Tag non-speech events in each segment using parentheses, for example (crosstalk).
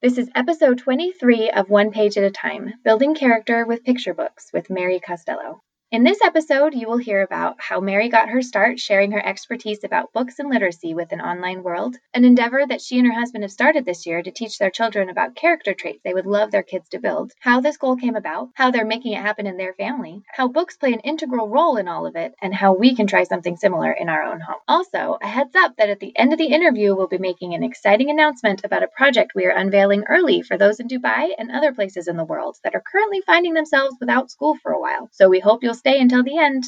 This is episode 23 of One Page at a Time Building Character with Picture Books with Mary Costello. In this episode, you will hear about how Mary got her start sharing her expertise about books and literacy with an online world, an endeavor that she and her husband have started this year to teach their children about character traits they would love their kids to build, how this goal came about, how they're making it happen in their family, how books play an integral role in all of it, and how we can try something similar in our own home. Also, a heads up that at the end of the interview, we'll be making an exciting announcement about a project we are unveiling early for those in Dubai and other places in the world that are currently finding themselves without school for a while. So we hope you'll stay until the end.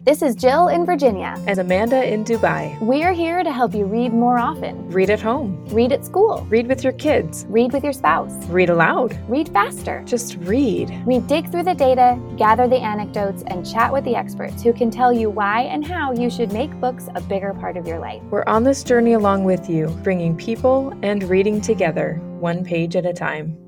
This is Jill in Virginia. And Amanda in Dubai. We are here to help you read more often. Read at home. Read at school. Read with your kids. Read with your spouse. Read aloud. Read faster. Just read. We dig through the data, gather the anecdotes, and chat with the experts who can tell you why and how you should make books a bigger part of your life. We're on this journey along with you, bringing people and reading together, one page at a time.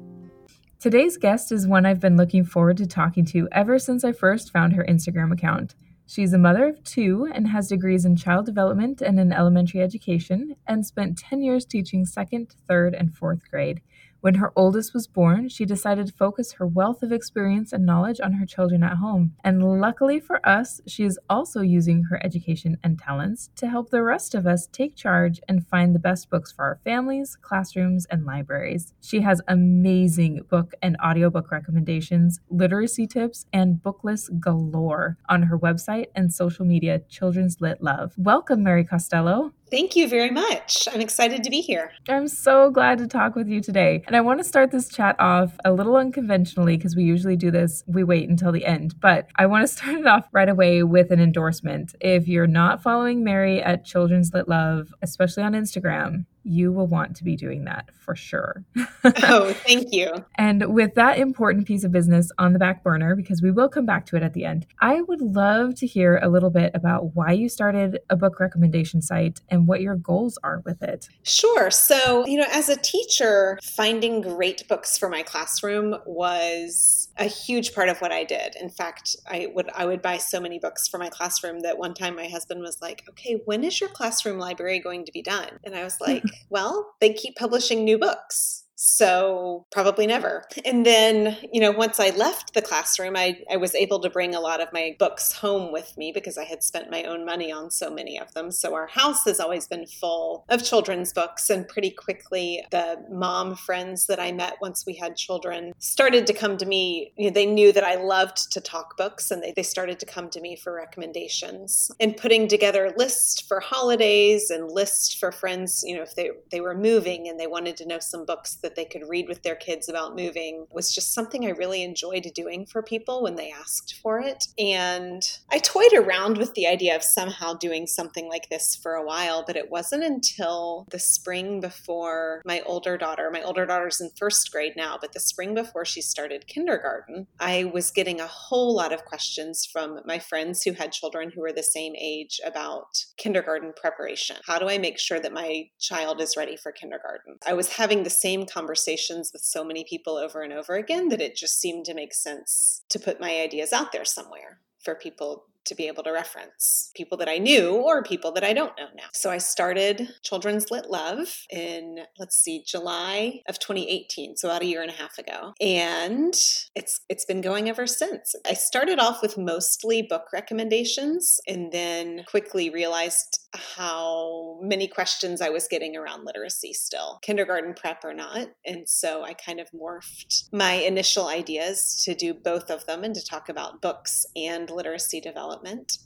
Today's guest is one I've been looking forward to talking to ever since I first found her Instagram account. She's a mother of two and has degrees in child development and in elementary education, and spent 10 years teaching second, third, and fourth grade. When her oldest was born, she decided to focus her wealth of experience and knowledge on her children at home. And luckily for us, she is also using her education and talents to help the rest of us take charge and find the best books for our families, classrooms, and libraries. She has amazing book and audiobook recommendations, literacy tips, and book lists galore on her website and social media, Children's Lit Love. Welcome, Mary Costello. Thank you very much. I'm excited to be here. I'm so glad to talk with you today. And I want to start this chat off a little unconventionally because we usually do this, we wait until the end. But I want to (laughs) start it off right away with an endorsement. If you're not following Mary at Children's Lit Love, especially on Instagram, you will want to be doing that for sure. (laughs) oh, thank you. And with that important piece of business on the back burner, because we will come back to it at the end, I would love to hear a little bit about why you started a book recommendation site and what your goals are with it. Sure. So, you know, as a teacher, finding great books for my classroom was a huge part of what I did. In fact, I would I would buy so many books for my classroom that one time my husband was like, "Okay, when is your classroom library going to be done?" And I was like, (laughs) well, they keep publishing new books. So probably never. And then, you know, once I left the classroom, I, I was able to bring a lot of my books home with me because I had spent my own money on so many of them. So our house has always been full of children's books. And pretty quickly, the mom friends that I met once we had children started to come to me. You know, they knew that I loved to talk books and they, they started to come to me for recommendations and putting together lists for holidays and lists for friends, you know, if they, they were moving and they wanted to know some books that that they could read with their kids about moving was just something I really enjoyed doing for people when they asked for it. And I toyed around with the idea of somehow doing something like this for a while, but it wasn't until the spring before my older daughter, my older daughter's in first grade now, but the spring before she started kindergarten, I was getting a whole lot of questions from my friends who had children who were the same age about kindergarten preparation. How do I make sure that my child is ready for kindergarten? I was having the same conversation conversations with so many people over and over again that it just seemed to make sense to put my ideas out there somewhere for people to be able to reference people that I knew or people that I don't know now. So I started Children's Lit Love in, let's see, July of 2018, so about a year and a half ago. And it's it's been going ever since. I started off with mostly book recommendations and then quickly realized how many questions I was getting around literacy still, kindergarten prep or not. And so I kind of morphed my initial ideas to do both of them and to talk about books and literacy development.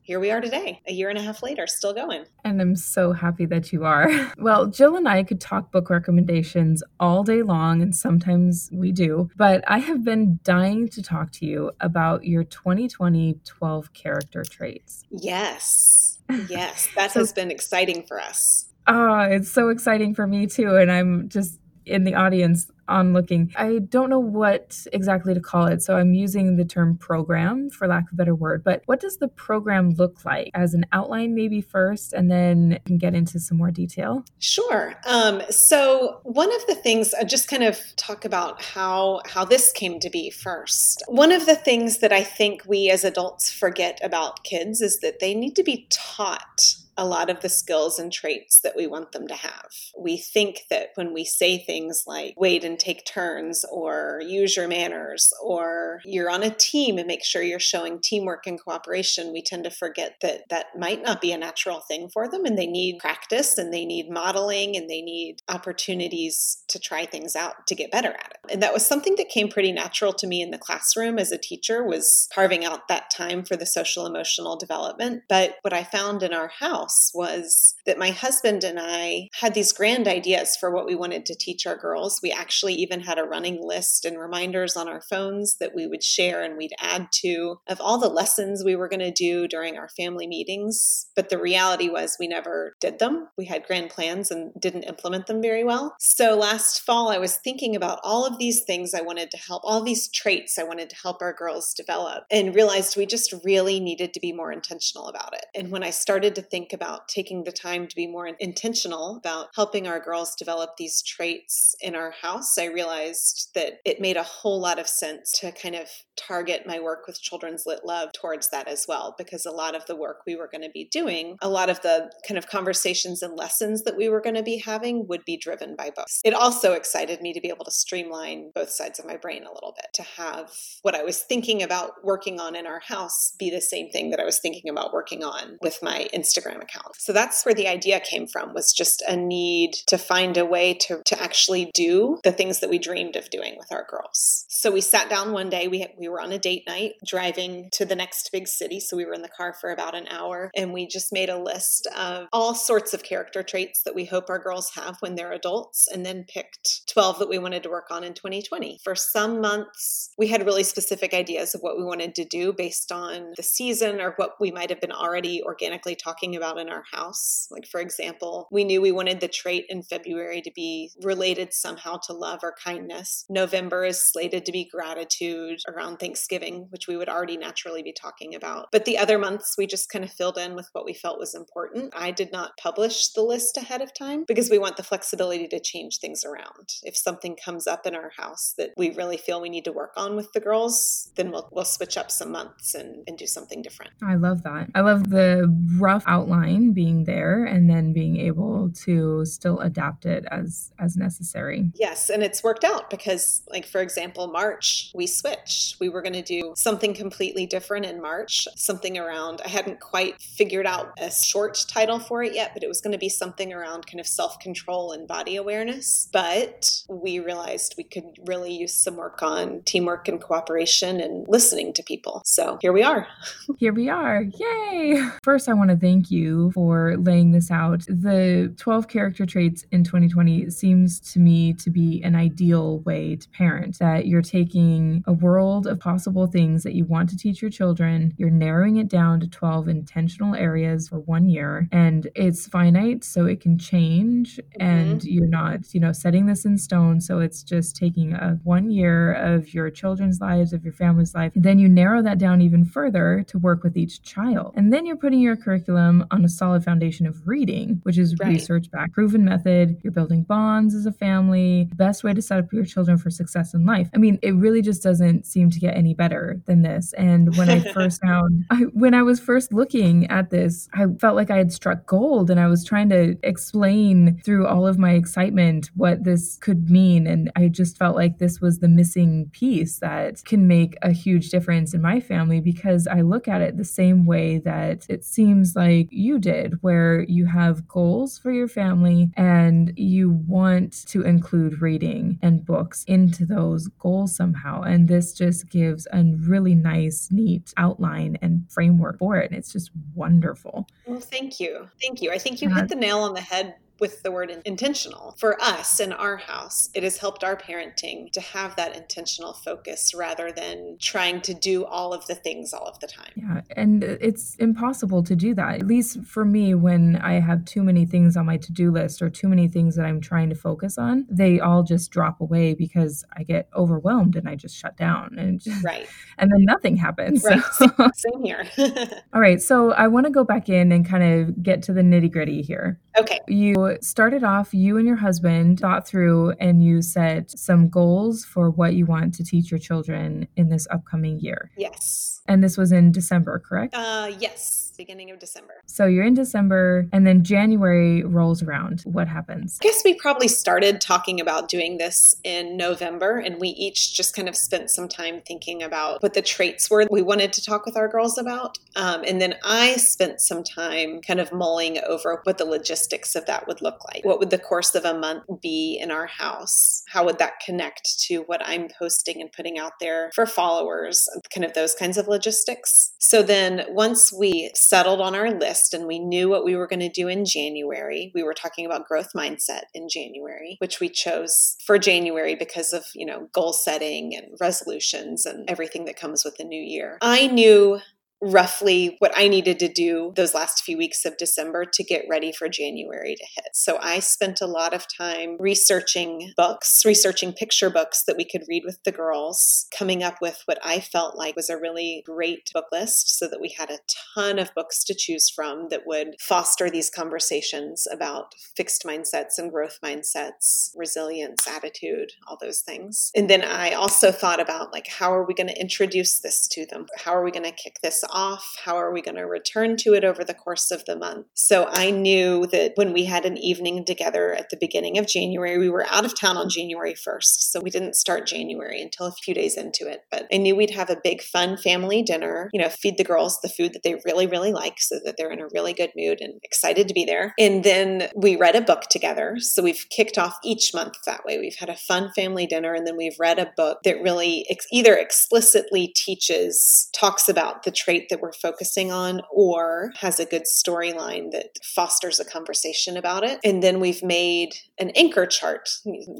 Here we are today, a year and a half later, still going. And I'm so happy that you are. (laughs) Well, Jill and I could talk book recommendations all day long, and sometimes we do, but I have been dying to talk to you about your 2020 12 character traits. Yes. (laughs) Yes, that so, has been exciting for us. Oh, it's so exciting for me too. And I'm just in the audience on looking. I don't know what exactly to call it, so I'm using the term program for lack of a better word. But what does the program look like as an outline, maybe first, and then can get into some more detail? Sure. Um, so one of the things, I just kind of talk about how how this came to be first. One of the things that I think we as adults forget about kids is that they need to be taught a lot of the skills and traits that we want them to have. We think that when we say things like wait and take turns or use your manners or you're on a team and make sure you're showing teamwork and cooperation, we tend to forget that that might not be a natural thing for them and they need practice and they need modeling and they need opportunities to try things out to get better at it. And that was something that came pretty natural to me in the classroom as a teacher was carving out that time for the social emotional development. But what I found in our house was that my husband and I had these grand ideas for what we wanted to teach our girls. We actually even had a running list and reminders on our phones that we would share and we'd add to of all the lessons we were going to do during our family meetings. But the reality was we never did them. We had grand plans and didn't implement them very well. So last fall, I was thinking about all of these things I wanted to help, all these traits I wanted to help our girls develop, and realized we just really needed to be more intentional about it. And when I started to think about taking the time to be more intentional about helping our girls develop these traits in our house, I realized that it made a whole lot of sense to kind of target my work with Children's Lit Love towards that as well, because a lot of the work we were going to be doing, a lot of the kind of conversations and lessons that we were going to be having would be driven by books. It also excited me to be able to streamline both sides of my brain a little bit, to have what I was thinking about working on in our house be the same thing that I was thinking about working on with my Instagram account. So that's where the idea came from was just a need to find a way to, to actually do the things that we dreamed of doing with our girls. So we sat down one day, we, we were on a date night driving to the next big city. So we were in the car for about an hour and we just made a list of all sorts of character traits that we hope our girls have when they're adults and then picked 12 that we wanted to work on in 2020. For some months, we had really specific ideas of what we wanted to do based on the season or what we might have been already organically talking about in our house. Like, for example, we knew we wanted the trait in February to be related somehow to love or kindness. November is slated to be gratitude around Thanksgiving, which we would already naturally be talking about. But the other months, we just kind of filled in with what we felt was important. I did not publish the list ahead of time because we want the flexibility to change things around. If something comes up in our house that we really feel we need to work on with the girls, then we'll, we'll switch up some months and, and do something different. I love that. I love the rough outline being there and then being able to still adapt it as as necessary. Yes, and it's worked out because like for example, March we switched. We were going to do something completely different in March, something around I hadn't quite figured out a short title for it yet, but it was going to be something around kind of self-control and body awareness. But we realized we could really use some work on teamwork and cooperation and listening to people. So here we are. (laughs) here we are. Yay! First, I want to thank you for laying this out. The 12 character traits in 2020 seems to me to be an ideal way to parent, that you're taking a world of possible things that you want to teach your children, you're narrowing it down to 12 intentional areas for one year, and it's finite, so it can change, mm-hmm. and you're not, you know, setting this in stone. So it's just taking a one year of your children's lives, of your family's life. Then you narrow that down even further to work with each child. And then you're putting your curriculum on a solid foundation of reading, which is right. research back, proven method. You're building bonds as a family, best way to set up your children for success in life. I mean, it really just doesn't seem to get any better than this. And when I (laughs) first found, I, when I was first looking at this, I felt like I had struck gold and I was trying to explain through all of my excitement what this could mean. And I just felt like this was the missing piece that can make a huge difference in my family because I look at it the same way that it seems like you did, where you have goals for your family and you want to include reading and books into those goals somehow. And this just gives a really nice, neat outline and framework for it. And it's just wonderful. Well, thank you. Thank you. I think you hit the nail on the head with the word intentional. For us in our house, it has helped our parenting to have that intentional focus rather than trying to do all of the things all of the time. Yeah, and it's impossible to do that. At least for me, when I have too many things on my to do list or too many things that I'm trying to focus on, they all just drop away because I get overwhelmed and I just shut down. And just, (laughs) right. And then nothing happens. Right. (laughs) Same here. (laughs) all right. So I want to go back in and kind of get to the nitty gritty here. Okay. You started off, you and your husband thought through and you set some goals for what you want to teach your children in this upcoming year. Yes. And this was in December, correct? Uh, yes. Beginning of December. So you're in December, and then January rolls around. What happens? I guess we probably started talking about doing this in November, and we each just kind of spent some time thinking about what the traits were we wanted to talk with our girls about. Um, and then I spent some time kind of mulling over what the logistics of that would look like. What would the course of a month be in our house? How would that connect to what I'm posting and putting out there for followers? Kind of those kinds of logistics. So then once we settled on our list and we knew what we were going to do in January, we were talking about growth mindset in January, which we chose for January because of, you know, goal setting and resolutions and everything that comes with the new year. I knew roughly what I needed to do those last few weeks of December to get ready for January to hit. So I spent a lot of time researching books, researching picture books that we could read with the girls, coming up with what I felt like was a really great book list so that we had a ton of books to choose from that would foster these conversations about fixed mindsets and growth mindsets, resilience, attitude, all those things. And then I also thought about like how are we going to introduce this to them? How are we going to kick this off? How are we going to return to it over the course of the month? So I knew that when we had an evening together at the beginning of January, we were out of town on January 1st. So we didn't start January until a few days into it. But I knew we'd have a big, fun family dinner, you know, feed the girls the food that they really, really like so that they're in a really good mood and excited to be there. And then we read a book together. So we've kicked off each month that way. We've had a fun family dinner and then we've read a book that really ex- either explicitly teaches, talks about the traits that we're focusing on or has a good storyline that fosters a conversation about it. And then we've made an anchor chart.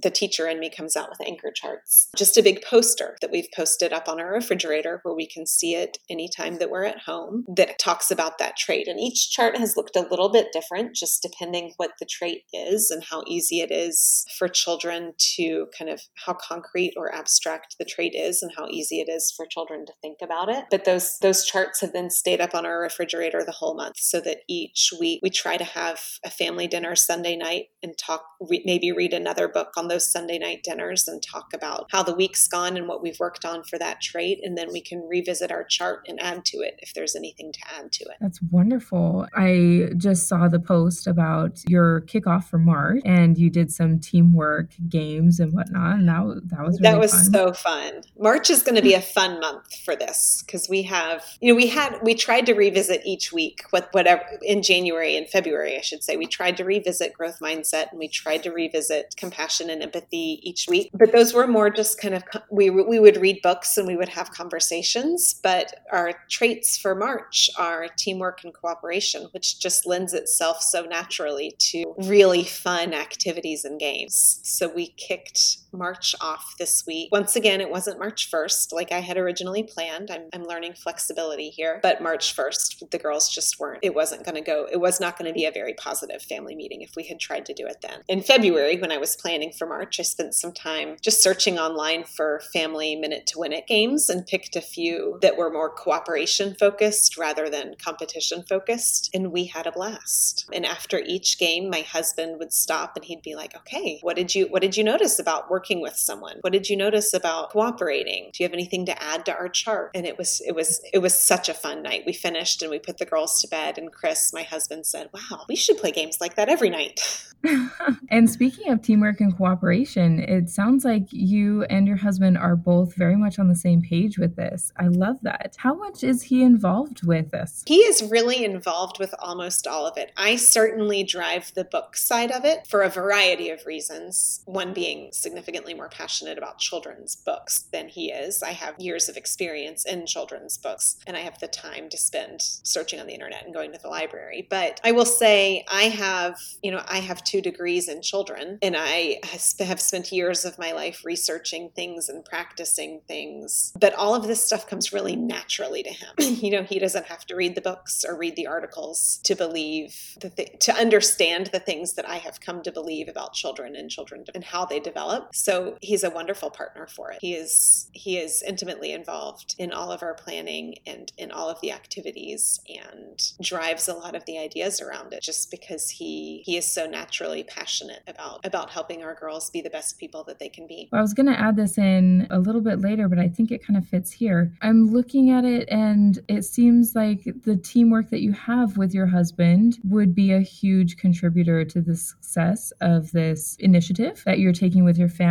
The teacher in me comes out with anchor charts, just a big poster that we've posted up on our refrigerator where we can see it anytime that we're at home that talks about that trait. And each chart has looked a little bit different, just depending what the trait is and how easy it is for children to kind of how concrete or abstract the trait is and how easy it is for children to think about it. But those those charts charts have been stayed up on our refrigerator the whole month so that each week we try to have a family dinner Sunday night and talk, re- maybe read another book on those Sunday night dinners and talk about how the week's gone and what we've worked on for that trait. And then we can revisit our chart and add to it if there's anything to add to it. That's wonderful. I just saw the post about your kickoff for March and you did some teamwork games and whatnot. And that, that was really that was fun. so fun. March is going to be a fun month for this because we have, you know, we had we tried to revisit each week what whatever in January and February I should say we tried to revisit growth mindset and we tried to revisit compassion and empathy each week. But those were more just kind of we we would read books and we would have conversations but our traits for March are teamwork and cooperation which just lends itself so naturally to really fun activities and games. So we kicked March off this week once again it wasn't March 1st like I had originally planned I'm, I'm learning flexibility here. But March 1st, the girls just weren't, it wasn't going to go, it was not going to be a very positive family meeting if we had tried to do it then. In February, when I was planning for March, I spent some time just searching online for family minute to win it games and picked a few that were more cooperation focused rather than competition focused. And we had a blast. And after each game, my husband would stop and he'd be like, okay, what did you, what did you notice about working with someone? What did you notice about cooperating? Do you have anything to add to our chart? And it was, it was, it was such a fun night. We finished and we put the girls to bed. And Chris, my husband, said, Wow, we should play games like that every night. (laughs) (laughs) and speaking of teamwork and cooperation, it sounds like you and your husband are both very much on the same page with this. I love that. How much is he involved with this? He is really involved with almost all of it. I certainly drive the book side of it for a variety of reasons. One being significantly more passionate about children's books than he is. I have years of experience in children's books and I have the time to spend searching on the internet and going to the library. But I will say, I have, you know, I have two degrees in children, and I have spent years of my life researching things and practicing things. But all of this stuff comes really naturally to him. (clears throat) you know, he doesn't have to read the books or read the articles to believe the th- to understand the things that I have come to believe about children and children and how they develop. So he's a wonderful partner for it. He is he is intimately involved in all of our planning and in all of the activities and drives a lot of the ideas around it just because he he is so naturally passionate about about helping our girls be the best people that they can be. Well, I was going to add this in a little bit later, but I think it kind of fits here. I'm looking at it and it seems like the teamwork that you have with your husband would be a huge contributor to the success of this initiative that you're taking with your family.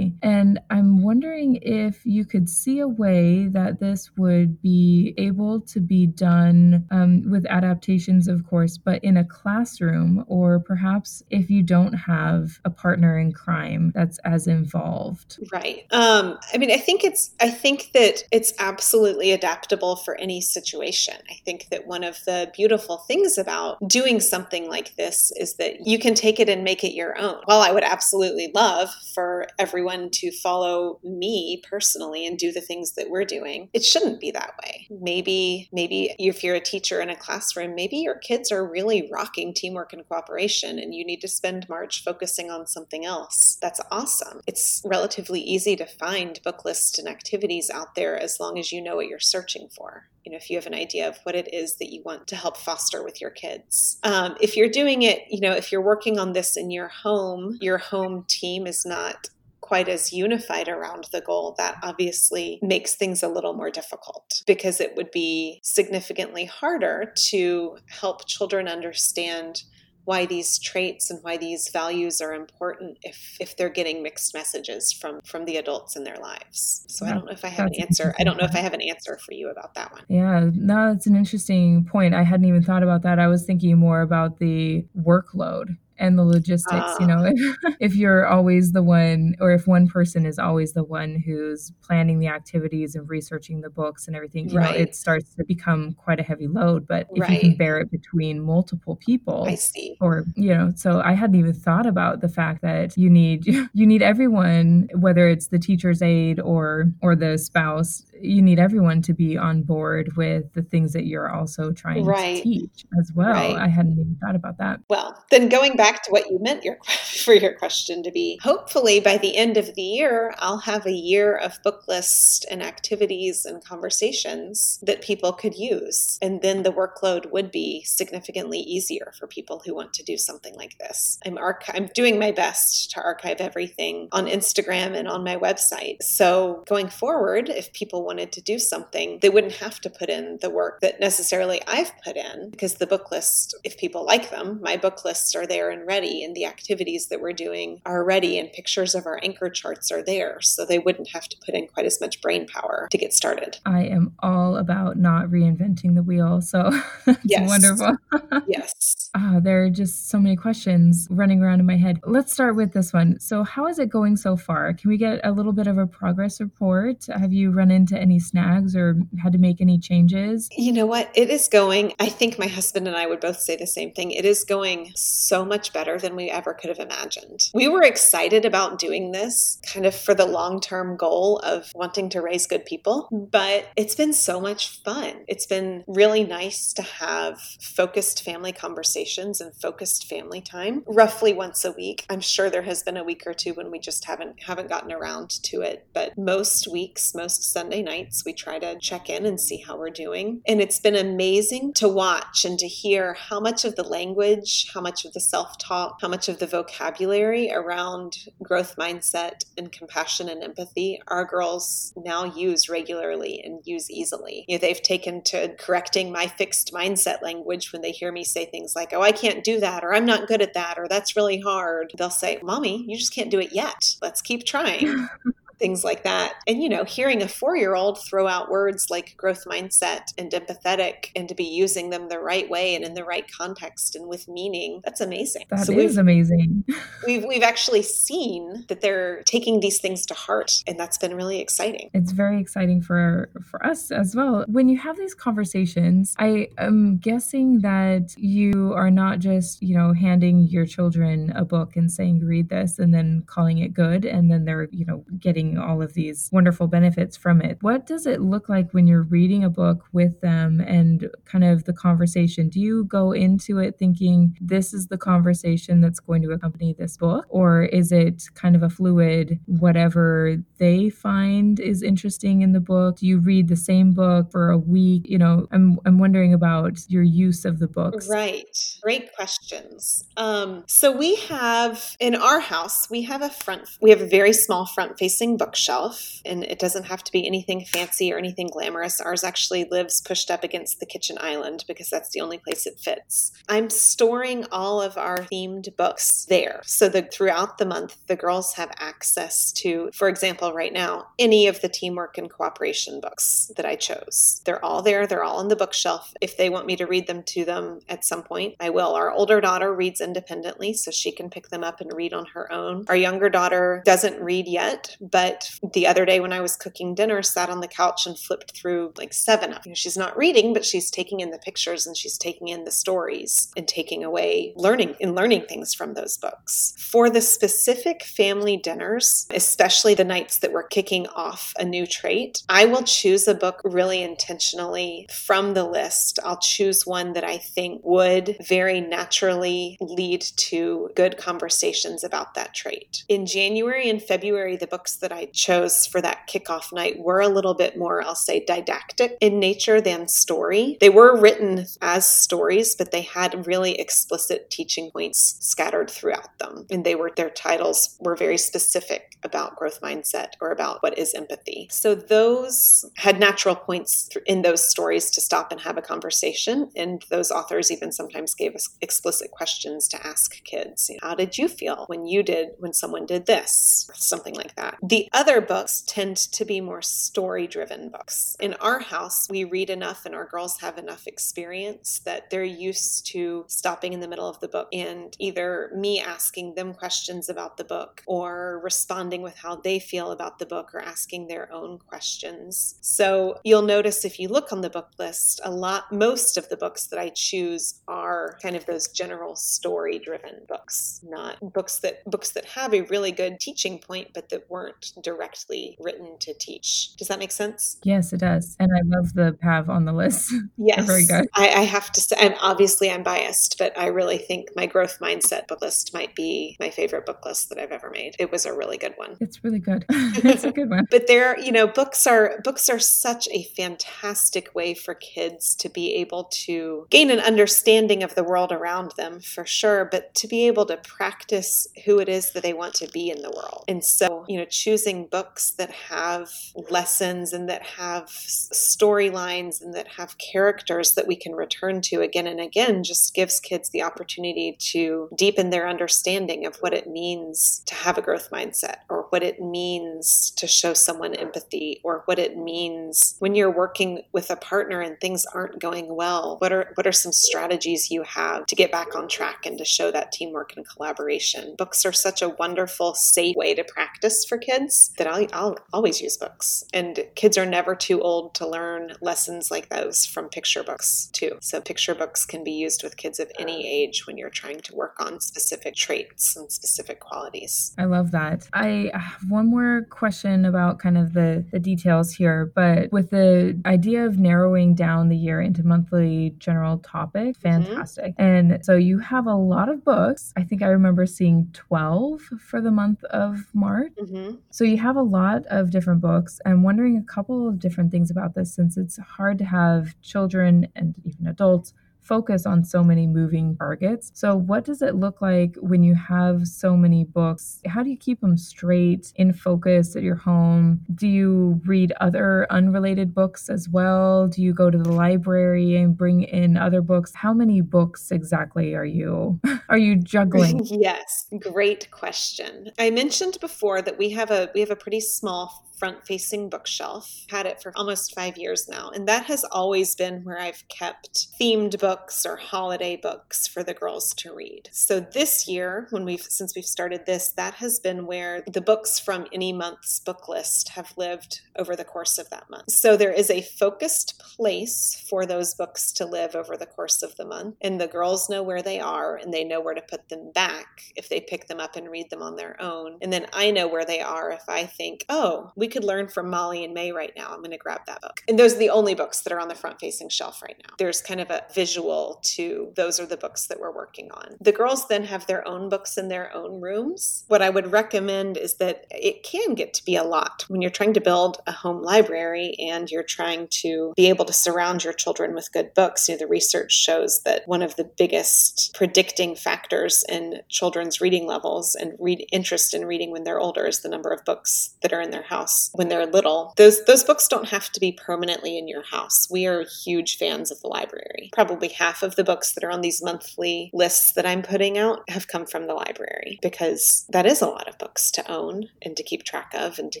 And I'm wondering if you could see a way that this would be able to be done um, with adaptations, of course, but in a classroom, or perhaps if you don't have a partner in crime that's as involved. Right. Um, I mean, I think it's, I think that it's absolutely adaptable for any situation. I think that one of the beautiful things about doing something like this is that you can take it and make it your own. While I would absolutely love for everyone to follow me personally and do the things that we're doing, it shouldn't be that way. Maybe, maybe if you're a teacher in a classroom, maybe your kids are really rocking teamwork and cooperation and you need to spend March focusing on something else. That's awesome. It's relatively easy to find book lists and activities out there as long as you know what you're searching for you know if you have an idea of what it is that you want to help foster with your kids um, if you're doing it you know if you're working on this in your home your home team is not quite as unified around the goal, that obviously makes things a little more difficult because it would be significantly harder to help children understand why these traits and why these values are important if if they're getting mixed messages from from the adults in their lives. So i don't know if i have an answer. I don't know if i have an answer for you about that one. Yeah no it's an interesting point. I hadn't even thought about that. I was thinking more about the workload and the logistics. Uh, you know, if, (laughs) if you're always the one, or if one person is always the one who's planning the activities and researching the books and everything, you right. know, it starts to become quite a heavy load. But if right. you can bear it between multiple people, I see. Or you know, so I hadn't even thought about the fact that you need (laughs) you need everyone, whether it's the teacher's aide or or the spouse, you need everyone to be on board with the things that you're also trying right. to teach as well. I hadn't even thought about that. Well, then going back back to what you meant your, (laughs) for your question to be. Hopefully, by the end of the year, I'll have a year of book lists and activities and conversations that people could use. And then the workload would be significantly easier for people who want to do something like this. I'm, archi- I'm doing my best to archive everything on Instagram and on my website. So going forward, if people wanted to do something, they wouldn't have to put in the work that necessarily I've put in because the book list, if people like them, my book lists are there and ready and the activities that we're doing are ready and pictures of our anchor charts are there so they wouldn't have to put in quite as much brain power to get started. I am all about not reinventing the wheel. So (laughs) that's yes. wonderful. (laughs) yes. Oh, there are just so many questions running around in my head. Let's start with this one. So, how is it going so far? Can we get a little bit of a progress report? Have you run into any snags or had to make any changes? You know what? It is going, I think my husband and I would both say the same thing. It is going so much better than we ever could have imagined. We were excited about doing this kind of for the long term goal of wanting to raise good people, but it's been so much fun. It's been really nice to have focused family conversations and focused family time roughly once a week. I'm sure there has been a week or two when we just haven't haven't gotten around to it, but most weeks, most Sunday nights we try to check in and see how we're doing. And it's been amazing to watch and to hear how much of the language, how much of the self-talk how much of the vocabulary around growth mindset and compassion and empathy our girls now use regularly and use easily. You know, they've taken to correcting my fixed mindset language when they hear me say things like, oh, I can't do that, or I'm not good at that, or that's really hard. They'll say, Mommy, you just can't do it yet. Let's keep trying. (laughs) things like that. And, you know, hearing a four year old throw out words like growth mindset and empathetic and to be using them the right way and in the right context and with meaning, that's amazing. That so is amazing. (laughs) we've, we've actually seen that they're taking these things to heart, and that's been really exciting. It's very exciting for, for us as well. When you have these conversations, I am guessing that you are not just, you know, handing your children a book and saying, read this, and then calling it good, and then they're, you know, getting getting all of these wonderful benefits from it. What does it look like when you're reading a book with them and kind of the conversation? Do you go into it thinking this is the conversation that's going to accompany this book? Or is it kind of a fluid, whatever they find is interesting in the book? Do you read the same book for a week? You know, I'm, I'm wondering about your use of the books. Right. Great questions. Um, so we have in our house, we have a front, we have a very small front facing bookshelf, and it doesn't have to be anything fancy or anything glamorous. Ours actually lives pushed up against the kitchen island because that's the only place it fits. I'm storing all of our themed books there so that throughout the month, the girls have access to, for example, right now, any of the teamwork and cooperation books that I chose. They're all there, they're all on the bookshelf. If they want me to read them to them at some point, I will. Our older daughter reads independently, so she can pick them up and read on her own. Our younger daughter doesn't read yet, but the other day when I was cooking dinner, sat on the couch and flipped through like seven of them. She's not reading, but she's taking in the pictures and she's taking in the stories and taking away learning and learning things from those books. For the specific family dinners, especially the nights that we're kicking off a new trait, I will choose a book really intentionally from the list. I'll choose one that I think would very naturally lead to good conversations about that trait. In January and February, the books that I chose for that kickoff night were a little bit more, I'll say, didactic in nature than story. They were written as stories, but they had really explicit teaching points scattered throughout them. And they were their titles were very specific about growth mindset or about what is empathy. So those had natural points in those stories to stop and have a conversation. And those authors even sometimes gave us explicit questions to ask kids. You know, How did you feel when you did, when someone did this? Something like that. The other books tend to be more story driven books. In our house, we read enough and our girls have enough experience that they're used to stopping in the middle of the book and either me asking them questions about the book or responding with how they feel about the book or asking their own questions. So you'll notice if you look on the book list, a lot, most of the books that I choose are kind of those general story driven books, not books that books that have a really good teaching point, but that weren't directly written to teach. Does that make sense? Yes, it does. And I love the PAV on the list. (laughs) Yes. very good. I, I have to say, and obviously I'm biased, but I really think my growth mindset book list might be my favorite book list that I've ever made. It was a really good one. It's really good. (laughs) (laughs) it's a good one. but there, you know, books are books are such a fantastic way for kids to be able to gain an understanding of the world around them for sure, but to be able to practice who it is that they want to be in the world. And so, you know, choosing books that have lessons and that have storylines and that have characters that we can return to again and again just gives kids the opportunity to deepen their understanding of what it means to have a growth mindset or what it means to show someone empathy or what it means when you're working with a partner and things aren't going well what are what are some strategies you have to get back on track and to show that teamwork and collaboration? Books are such a wonderful safe way to practice for kids that I'll, I'll always use books and kids are never too old to learn lessons like those from picture books too so picture books can be used with kids of any age when you're trying to work on specific traits and specific qualities I love that. I have one more question about kind of the, the details here, but with the idea of narrowing down the year into monthly general topics, fantastic. Mm-hmm. And so you have a lot of books. I think I remember seeing 12 for the month of March. Mm-hmm. So you have a lot of different books. I'm wondering a couple of different things about this since it's hard to have children and even adults focus on so many moving targets. So, what does it look like when you have so many books? How do you keep them straight in focus at your home? Do you read other unrelated books as well? Do you go to the library and bring in other books? How many books exactly are you (laughs) are you juggling? (laughs) yes, great question. I mentioned before that we have a we have a pretty small front facing bookshelf. Had it for almost five years now. And that has always been where I've kept themed books or holiday books for the girls to read. So this year, when we've since we've started this, that has been where the books from any month's book list have lived over the course of that month. So there is a focused place for those books to live over the course of the month. And the girls know where they are and they know where to put them back if they pick them up and read them on their own. And then I know where they are if I think, oh, we could learn from Molly and Mae right now. I'm going to grab that book. And those are the only books that are on the front facing shelf right now. There's kind of a visual to those are the books that we're working on. The girls then have their own books in their own rooms. What I would recommend is that it can get to be a lot when you're trying to build a home library and you're trying to be able to surround your children with good books. You know, the research shows that one of the biggest predicting factors in children's reading levels and read interest in reading when they're older is the number of books that are in their house when they're little. Those those books don't have to be permanently in your house. We are huge fans of the library. Probably half of the books that are on these monthly lists that I'm putting out have come from the library because that is a lot of books to own and to keep track of and to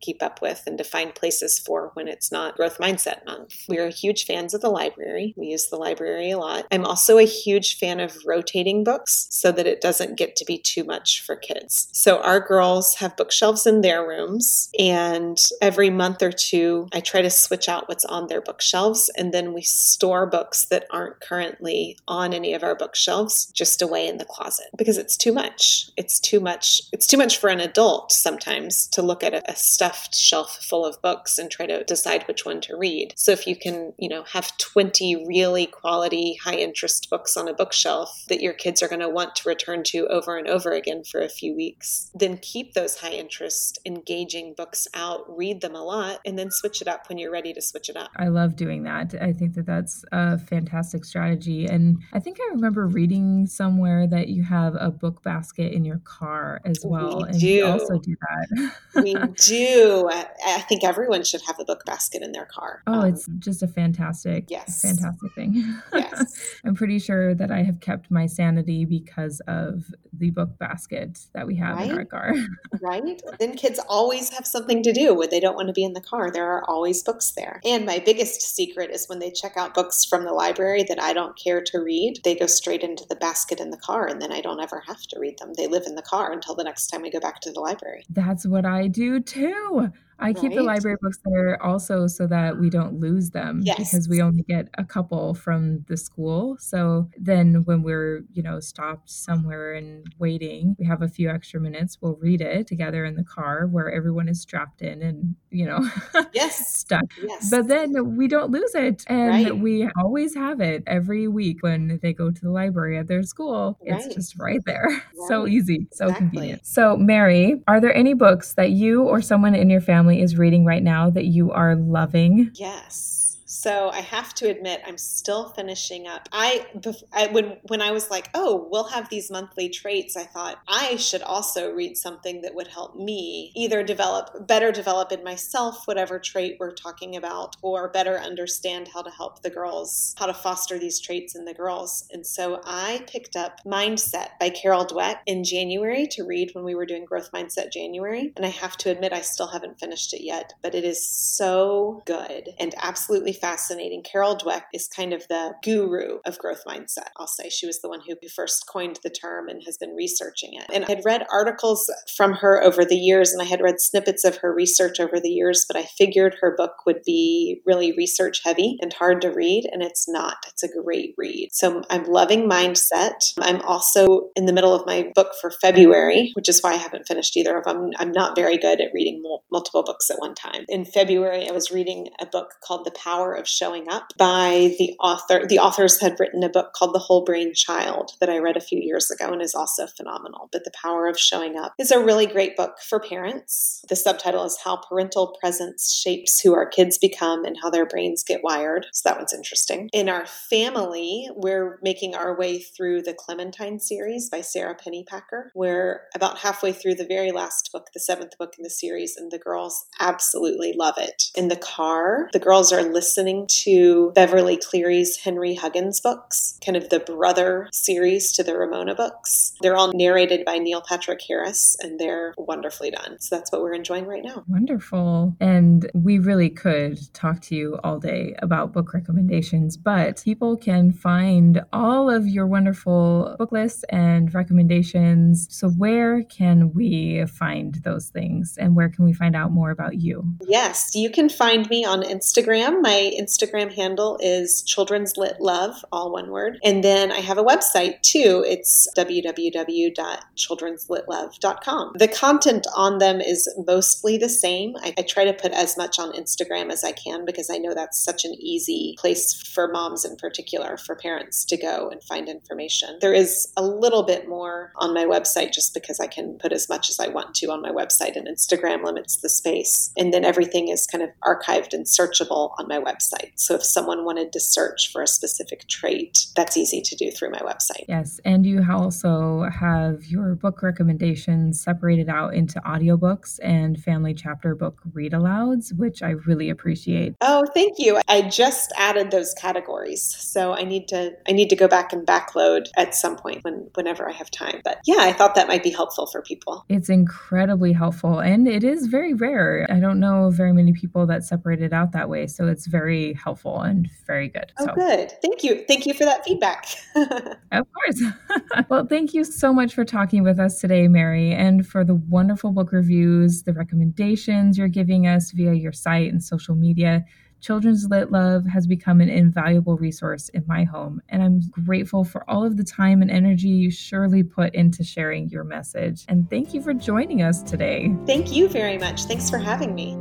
keep up with and to find places for when it's not growth mindset month. We are huge fans of the library. We use the library a lot. I'm also a huge fan of rotating books so that it doesn't get to be too much for kids. So our girls have bookshelves in their rooms and every month or two I try to switch out what's on their bookshelves and then we store books that aren't currently on any of our bookshelves just away in the closet because it's too much. It's too much. It's too much for an adult sometimes to look at a, a stuffed shelf full of books and try to decide which one to read. So if you can, you know, have 20 really quality, high interest books on a bookshelf that your kids are going to want to return to over and over again for a few weeks, then keep those high interest, engaging books out, read them a lot, and then switch it up when you're ready to switch it up. I love doing that. I think that that's a fantastic strategy. And I think I remember reading somewhere that you have a book basket in your car as well. We and do. you also do that. we do. I, I think everyone should have a book basket in their car. Oh, Um, it's just a fantastic, yes. fantastic thing. Yes. (laughs) I'm pretty sure that I have kept my sanity because of the book basket that we have in our car. right? Then kids always have something to do they don't want to be in the car. There are always books there. And my biggest secret is when they check out books from the library that I don't care to read, they go straight into the basket in the car, and then I don't ever have to read them. They live in the car until the next time we go back to the library. That's what I do too. I keep the library books there also so that we don't lose them Yes. because we only get a couple from the school. So then when we're, you know, stopped somewhere and waiting, we have a few extra minutes, we'll read it together in the car where everyone is strapped in and, you know, (laughs) Yes. stuck. Yes. But then we don't lose it. And Right. we always have it every week when they go to the library at their school. It's just right there. (laughs) So easy, so Exactly. convenient. So, Mary, are there any books that you or someone in your family is reading right now that you are loving? Yes. So I have to admit, I'm still finishing up. I, I when when I was like, oh, we'll have these monthly traits, I thought I should also read something that would help me either develop better develop in myself whatever trait we're talking about, or better understand how to help the girls, how to foster these traits in the girls. And so I picked up Mindset by Carol Dweck in January to read when we were doing Growth Mindset January, and I have to admit, I still haven't finished it yet, but it is so good and absolutely fascinating. Carol Dweck is kind of the guru of growth mindset. I'll say she was the one who first coined the term and has been researching it. And I had read articles from her over the years and I had read snippets of her research over the years, but I figured her book would be really research heavy and hard to read, and it's not. It's a great read. So I'm loving Mindset. I'm also in the middle of my book for February, which is why I haven't finished either of them. I'm not very good at reading multiple books at one time. In February, I was reading a book called The Power of Showing Up by the author. The authors had written a book called The Whole Brain Child that I read a few years ago and is also phenomenal. But The Power of Showing Up is a really great book for parents. The subtitle is How Parental Presence Shapes Who Our Kids Become and How Their Brains Get Wired. So that one's interesting. In our family, we're making our way through the Clementine series by Sara Pennypacker. We're about halfway through the very last book, the seventh book in the series, and the girls absolutely love it. In the car, the girls are listening listening to Beverly Cleary's Henry Huggins books, kind of the brother series to the Ramona books. They're all narrated by Neil Patrick Harris and they're wonderfully done. So that's what we're enjoying right now. Wonderful. And we really could talk to you all day about book recommendations, but people can find all of your wonderful book lists and recommendations. So, where can we find those things and where can we find out more about you? Yes, you can find me on Instagram. My Instagram handle is Children's Lit Love, all one word. And then I have a website too. It's www.children'slitlove.com. The content on them is mostly the same. I, I try to put as much on Instagram as I can because I know that's such an easy place for moms in particular, for parents to go and find information. There is a little bit more on my website just because I can put as much as I want to on my website and Instagram limits the space. And then everything is kind of archived and searchable on my website. So if someone wanted to search for a specific trait, that's easy to do through my website. Yes. And you also have your book recommendations separated out into audiobooks and family chapter book read alouds, which I really appreciate. Oh, thank you. I just added those categories. So I need to I need to go back and backload at some point when whenever I have time. But yeah, I thought that might be helpful for people. It's incredibly helpful and it is very rare. I don't know very many people that separate it out that way. So it's very helpful and very good. Oh, so. good. Thank you. Thank you for that feedback. (laughs) of course. (laughs) well, thank you so much for talking with us today, Mary, and for the wonderful book reviews, the recommendations you're giving us via your site and social media. Children's Lit Love has become an invaluable resource in my home, and I'm grateful for all of the time and energy you surely put into sharing your message. And thank you for joining us today. Thank you very much. Thanks for having me.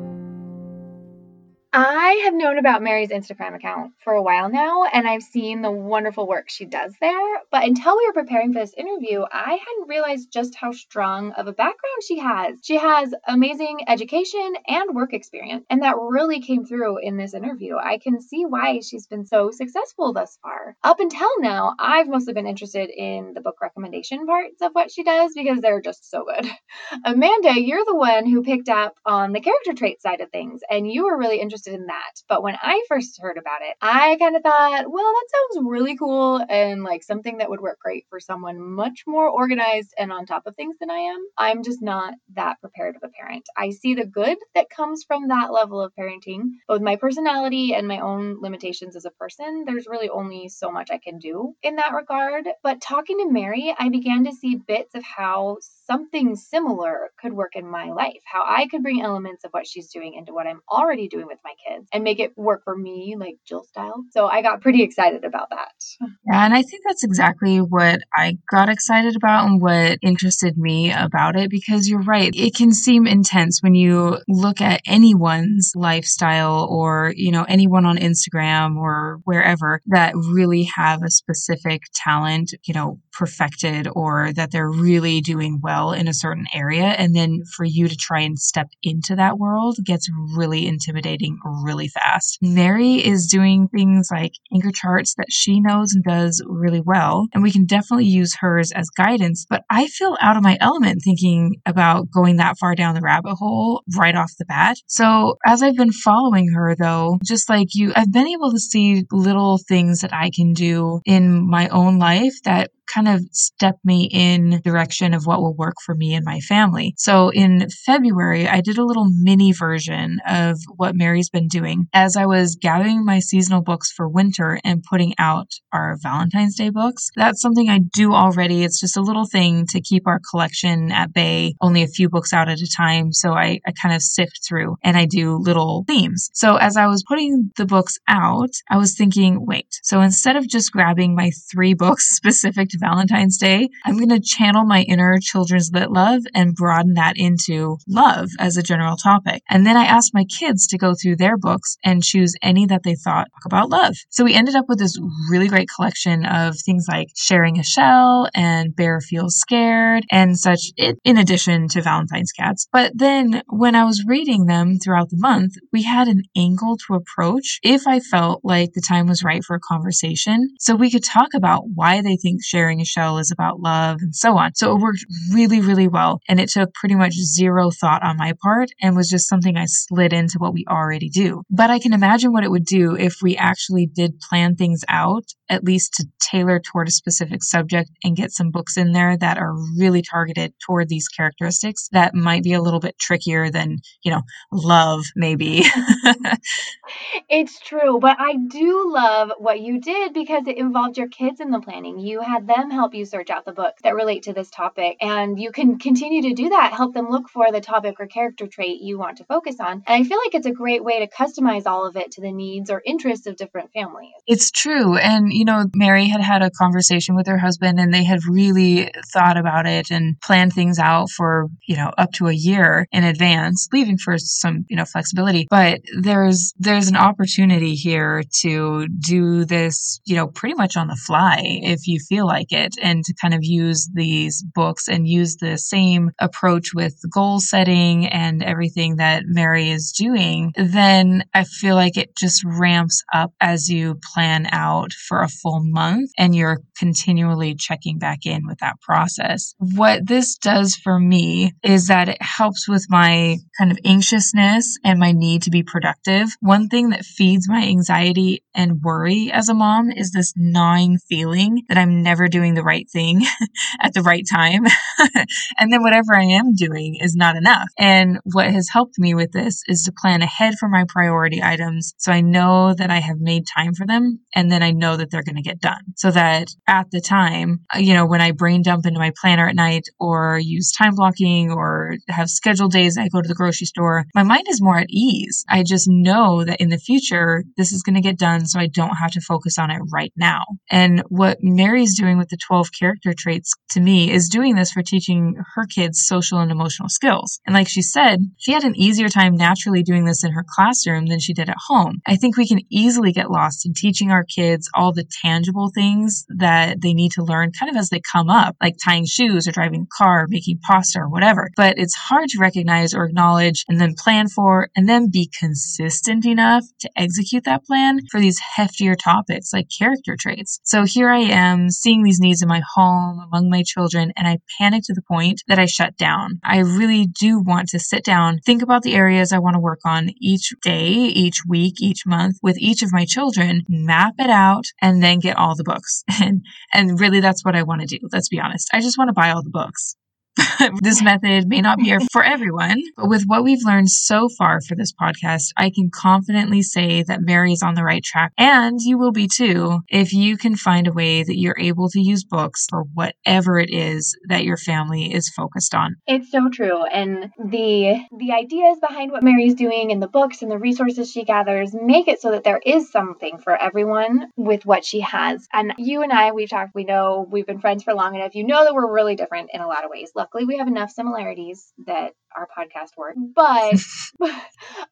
I have known about Mary's Instagram account for a while now, and I've seen the wonderful work she does there. But until we were preparing for this interview, I hadn't realized just how strong of a background she has. She has amazing education and work experience, and that really came through in this interview. I can see why she's been so successful thus far. Up until now, I've mostly been interested in the book recommendation parts of what she does because they're just so good. (laughs) Amanda, you're the one who picked up on the character trait side of things, and you were really interested interested in that. But when I first heard about it, I kind of thought, well, that sounds really cool and like something that would work great for someone much more organized and on top of things than I am. I'm just not that prepared of a parent. I see the good that comes from that level of parenting, with my personality and my own limitations as a person, there's really only so much I can do in that regard. But talking to Mary, I began to see bits of how something similar could work in my life, how I could bring elements of what she's doing into what I'm already doing with my kids and make it work for me, like Jill style. So I got pretty excited about that. Yeah, and I think that's exactly what I got excited about and what interested me about it because you're right. It can seem intense when you look at anyone's lifestyle or, you know, anyone on Instagram or wherever that really have a specific talent, you know, perfected or that they're really doing well in a certain area. And then for you to try and step into that world gets really intimidating really fast. Mary is doing things like anchor charts that she knows and does really well. And we can definitely use hers as guidance. But I feel out of my element thinking about going that far down the rabbit hole right off the bat. So as I've been following her though, just like you, I've been able to see little things that I can do in my own life that kind of step me in direction of what will work for me and my family. So in February, I did a little mini version of what Mary's been doing as I was gathering my seasonal books for winter and putting out our Valentine's Day books. That's something I do already. It's just a little thing to keep our collection at bay, only a few books out at a time. So I, I kind of sift through and I do little themes. So as I was putting the books out, I was thinking, wait, so instead of just grabbing my three (laughs) books specific to Valentine's Day, I'm going to channel my inner children's lit love and broaden that into love as a general topic. And then I asked my kids to go through their books and choose any that they thought about love. So we ended up with this really great collection of things like sharing a shell and bear feels scared and such in addition to Valentine's cats. But then when I was reading them throughout the month, we had an angle to approach if I felt like the time was right for a conversation. So we could talk about why they think sharing Sharing a Shell is about love and so on. So it worked really, really well. And it took pretty much zero thought on my part and was just something I slid into what we already do. But I can imagine what it would do if we actually did plan things out, at least to tailor toward a specific subject and get some books in there that are really targeted toward these characteristics that might be a little bit trickier than, you know, love maybe. (laughs) it's true, but I do love what you did because it involved your kids in the planning. You had them help you search out the books that relate to this topic, and you can continue to do that, help them look for the topic or character trait you want to focus on. And I feel like it's a great way to customize all of it to the needs or interests of different families. It's true. And, you know, Mary had had a conversation with her husband, and they had really thought about it and planned things out for, you know, up to a year in advance, leaving for some, you know, flexibility. But there's, there's an opportunity here to do this, you know, pretty much on the fly if you feel like it and to kind of use these books and use the same approach with goal setting and everything that Mary is doing, then I feel like it just ramps up as you plan out for a full month and you're continually checking back in with that process. What this does for me is that it helps with my kind of anxiousness and my need to be productive. One thing that feeds my anxiety and worry as a mom is this gnawing feeling that I'm never doing the right thing (laughs) at the right time. (laughs) and then whatever I am doing is not enough. And what has helped me with this is to plan ahead for my priority items so I know that I have made time for them and then I know that they're going to get done. So that at the time, uh, you know, when I brain dump into my planner at night or use time blocking or have scheduled days I go to the grocery store, my mind is more at ease. I just know that in the future, this is going to get done so I don't have to focus on it right now. And what Mary's doing with the 12 character traits to me is doing this for teaching her kids social and emotional skills. And like she said, she had an easier time naturally doing this in her classroom than she did at home. I think we can easily get lost in teaching our kids all the tangible things that they need to learn kind of as they come up, like tying shoes or driving a car, making pasta or whatever. But it's hard to recognize or acknowledge and then plan for and then be consistent enough to execute that plan for these heftier topics like character traits. So here I am seeing these needs in my home among my children and I panic to the point that I shut down. I really do want to sit down, think about the areas I want to work on each day, each week, each month with each of my children, map it out, and then get all the books. (laughs) And, and really that's what I want to do. Let's be honest. I just want to buy all the books. (laughs) this method may not be for everyone, but with what we've learned so far for this podcast, I can confidently say that Mary is on the right track. And you will be too if you can find a way that you're able to use books for whatever it is that your family is focused on. It's so true. And the the ideas behind what Mary's doing and the books and the resources she gathers make it so that there is something for everyone with what she has. And you and I, we've talked, we know we've been friends for long enough. You know that we're really different in a lot of ways. Luckily, we have enough similarities that our podcast work, but (laughs)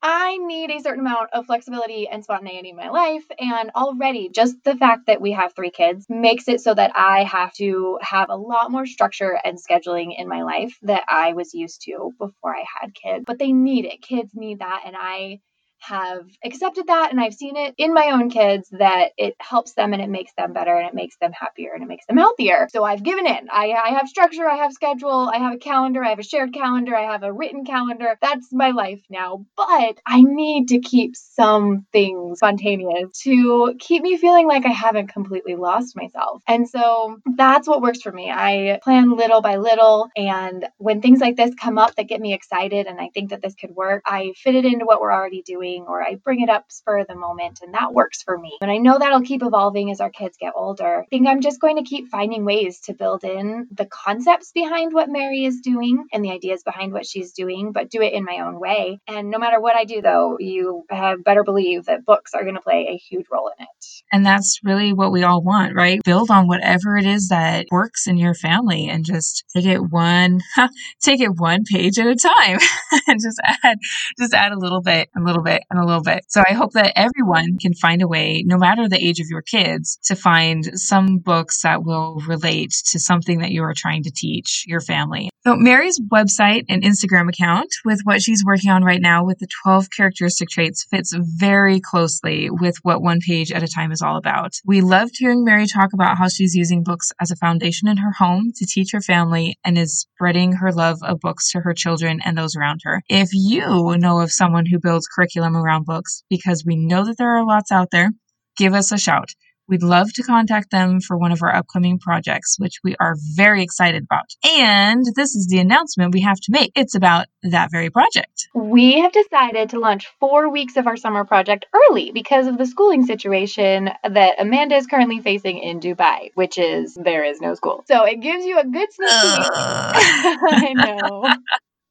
I need a certain amount of flexibility and spontaneity in my life. And already, just the fact that we have three kids makes it so that I have to have a lot more structure and scheduling in my life that I was used to before I had kids. But they need it. Kids need that. And I have accepted that and I've seen it in my own kids that it helps them and it makes them better and it makes them happier and it makes them healthier. So I've given in. I, I have structure, I have schedule, I have a calendar, I have a shared calendar, I have a written calendar. That's my life now. But I need to keep some things spontaneous to keep me feeling like I haven't completely lost myself. And so that's what works for me. I plan little by little. And when things like this come up that get me excited and I think that this could work, I fit it into what we're already doing or I bring it up spur of the moment, and that works for me. And I know that'll keep evolving as our kids get older. I think I'm just going to keep finding ways to build in the concepts behind what Mary is doing and the ideas behind what she's doing, but do it in my own way. And no matter what I do, though, you have better believe that books are going to play a huge role in it. And that's really what we all want, right? Build on whatever it is that works in your family and just take it one, (laughs) take it one page at a time (laughs) and just add, just add a little bit, a little bit bit and a little bit. So I hope that everyone can find a way, no matter the age of your kids, to find some books that will relate to something that you are trying to teach your family. So Mary's website and Instagram account with what she's working on right now with the 12 characteristic traits fits very closely with what one page at a time is all about. We loved hearing Mary talk about how she's using books as a foundation in her home to teach her family and is spreading her love of books to her children and those around her. If you know of someone who builds curriculum around books, because we know that there are lots out there, give us a shout. We'd love to contact them for one of our upcoming projects, which we are very excited about. And this is the announcement we have to make. It's about that very project. We have decided to launch four weeks of our summer project early because of the schooling situation that Amanda is currently facing in Dubai, which is there is no school. So it gives you a good sneak peek. (laughs) I know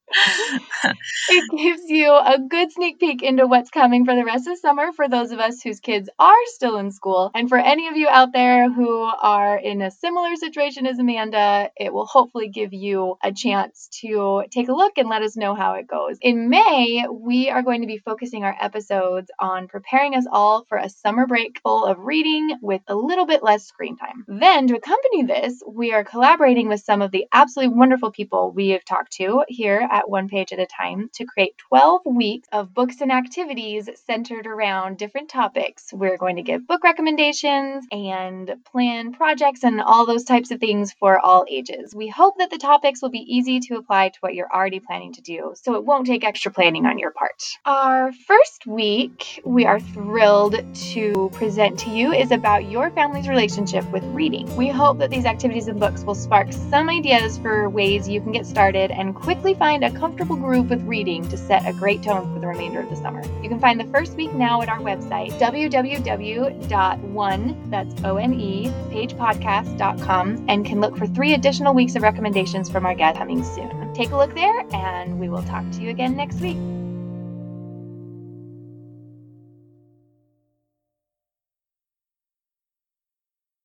(laughs) it gives you a good sneak peek into what's coming for the rest of summer for those of us whose kids are still in school. And for any of you out there who are in a similar situation as Amanda, it will hopefully give you a chance to take a look and let us know how it goes. In May, we are going to be focusing our episodes on preparing us all for a summer break full of reading with a little bit less screen time. Then, to accompany this, we are collaborating with some of the absolutely wonderful people we have talked to here at one page at a time to create 12 weeks of books and activities centered around different topics. We're going to give book recommendations and plan projects and all those types of things for all ages. We hope that the topics will be easy to apply to what you're already planning to do, so it won't take extra planning on your part. Our first week, we are thrilled to present to you is about your family's relationship with reading. We hope that these activities and books will spark some ideas for ways you can get started and quickly find a comfortable groove with reading to set a great tone for the remainder of the summer. You can find the first week now at our website, www.one, that's O-N-E, pagepodcast.com, and can look for three additional weeks of recommendations from our guest coming soon. Take a look there, and we will talk to you again next week.